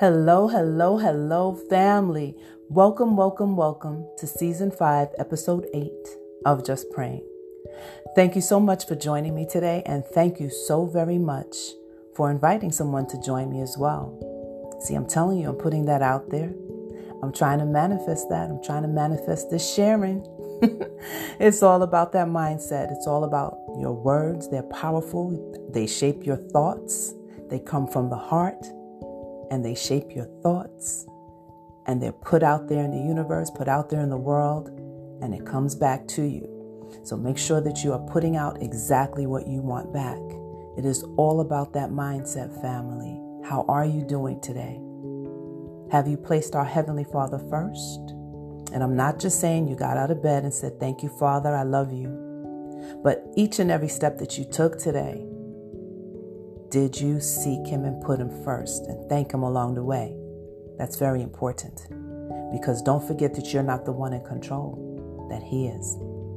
Hello, hello, hello, family. Welcome, welcome, welcome to season five, episode eight of Just Praying. Thank you so much for joining me today, and thank you so very much for inviting someone to join me as well. See, I'm telling you, I'm putting that out there. I'm trying to manifest that. I'm trying to manifest this sharing. it's all about that mindset. It's all about your words. They're powerful, they shape your thoughts, they come from the heart, and they shape your thoughts. And they're put out there in the universe, put out there in the world, and it comes back to you. So make sure that you are putting out exactly what you want back. It is all about that mindset, family. How are you doing today? Have you placed our Heavenly Father first? And I'm not just saying you got out of bed and said, Thank you, Father, I love you. But each and every step that you took today, did you seek Him and put Him first and thank Him along the way? That's very important. Because don't forget that you're not the one in control, that He is.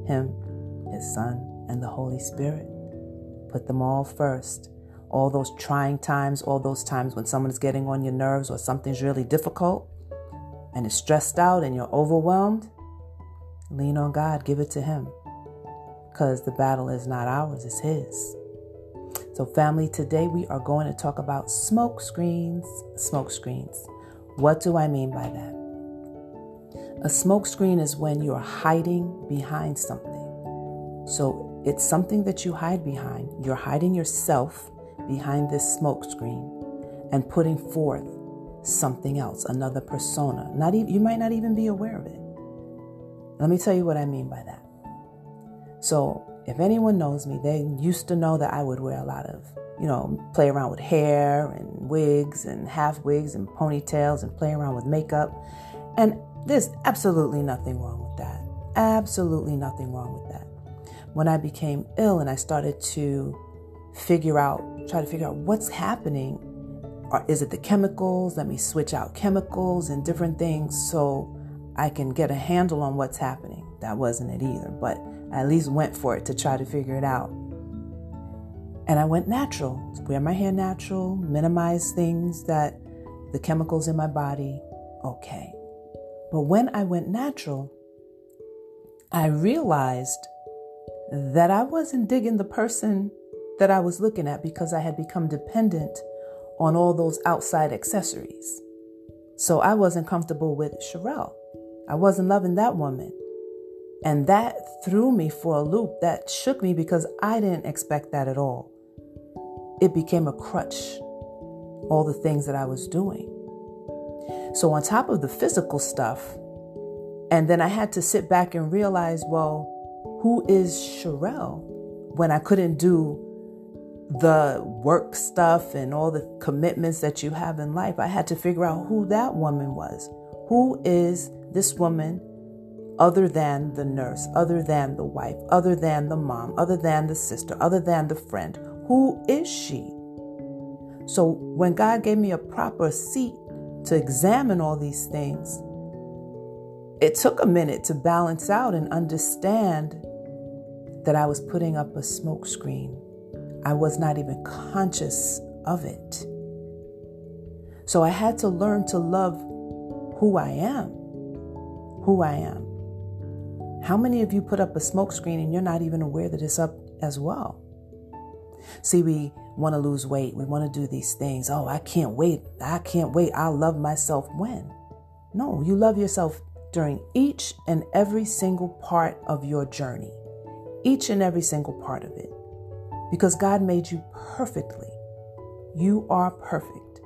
Him, His Son, and the Holy Spirit. Put them all first. All those trying times, all those times when someone's getting on your nerves or something's really difficult and is stressed out and you're overwhelmed, lean on God, give it to Him. Because the battle is not ours, it's His. So, family, today we are going to talk about smoke screens. Smoke screens. What do I mean by that? A smoke screen is when you're hiding behind something. So, it's something that you hide behind. You're hiding yourself behind this smoke screen and putting forth something else, another persona. Not even you might not even be aware of it. Let me tell you what I mean by that. So, if anyone knows me, they used to know that I would wear a lot of, you know, play around with hair and wigs and half wigs and ponytails and play around with makeup. And there's absolutely nothing wrong with that. Absolutely nothing wrong with that. When I became ill and I started to figure out, try to figure out what's happening, or is it the chemicals? Let me switch out chemicals and different things so I can get a handle on what's happening. That wasn't it either, but I at least went for it to try to figure it out. And I went natural, wear my hair natural, minimize things that the chemicals in my body, okay. But when I went natural, I realized that I wasn't digging the person that I was looking at because I had become dependent on all those outside accessories. So I wasn't comfortable with Sherelle. I wasn't loving that woman. And that threw me for a loop. That shook me because I didn't expect that at all. It became a crutch, all the things that I was doing. So, on top of the physical stuff, and then I had to sit back and realize well, who is Sherelle when I couldn't do the work stuff and all the commitments that you have in life? I had to figure out who that woman was. Who is this woman other than the nurse, other than the wife, other than the mom, other than the sister, other than the friend? Who is she? So when God gave me a proper seat to examine all these things, it took a minute to balance out and understand that I was putting up a smokescreen. I was not even conscious of it. So I had to learn to love who I am. Who I am. How many of you put up a smokescreen and you're not even aware that it's up as well? See, we want to lose weight. We want to do these things. Oh, I can't wait. I can't wait. I'll love myself when? No, you love yourself during each and every single part of your journey. Each and every single part of it. Because God made you perfectly. You are perfect.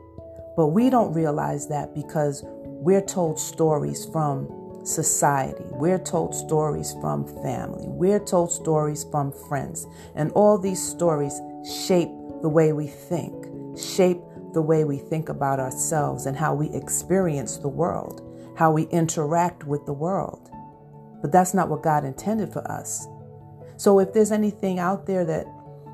But we don't realize that because we're told stories from society. We're told stories from family. We're told stories from friends. And all these stories shape the way we think, shape the way we think about ourselves and how we experience the world, how we interact with the world. But that's not what God intended for us. So if there's anything out there that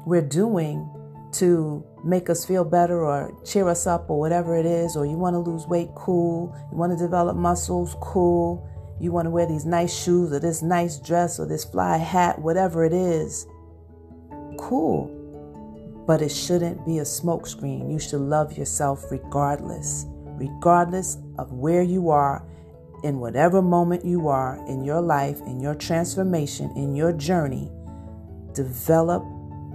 we're doing to make us feel better or cheer us up or whatever it is, or you want to lose weight, cool. You want to develop muscles, cool. You want to wear these nice shoes or this nice dress or this fly hat, whatever it is. Cool. But it shouldn't be a smokescreen. You should love yourself regardless, regardless of where you are, in whatever moment you are in your life, in your transformation, in your journey, develop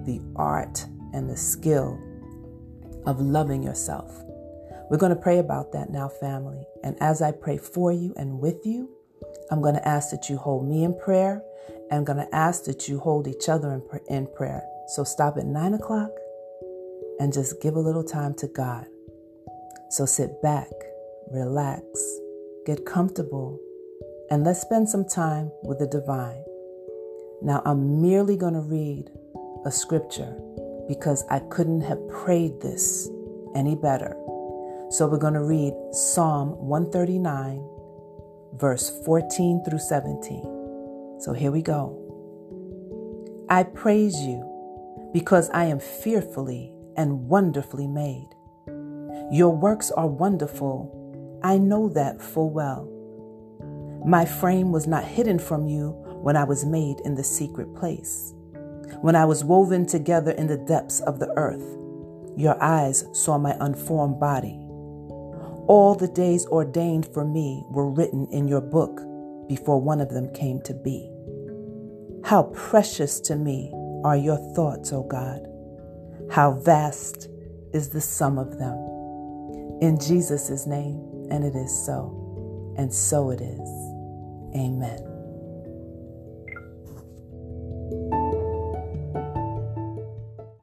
the art and the skill of loving yourself. We're going to pray about that now, family. And as I pray for you and with you, I'm going to ask that you hold me in prayer. I'm going to ask that you hold each other in, in prayer. So stop at nine o'clock and just give a little time to God. So sit back, relax, get comfortable, and let's spend some time with the divine. Now, I'm merely going to read a scripture because I couldn't have prayed this any better. So we're going to read Psalm 139, verse 14 through 17. So here we go. I praise you because I am fearfully and wonderfully made. Your works are wonderful. I know that full well. My frame was not hidden from you when I was made in the secret place when I was woven together in the depths of the earth, your eyes saw my unformed body. All the days ordained for me were written in your book before one of them came to be. How precious to me are your thoughts, O God. How vast is the sum of them. In Jesus' name, and it is so, and so it is. Amen.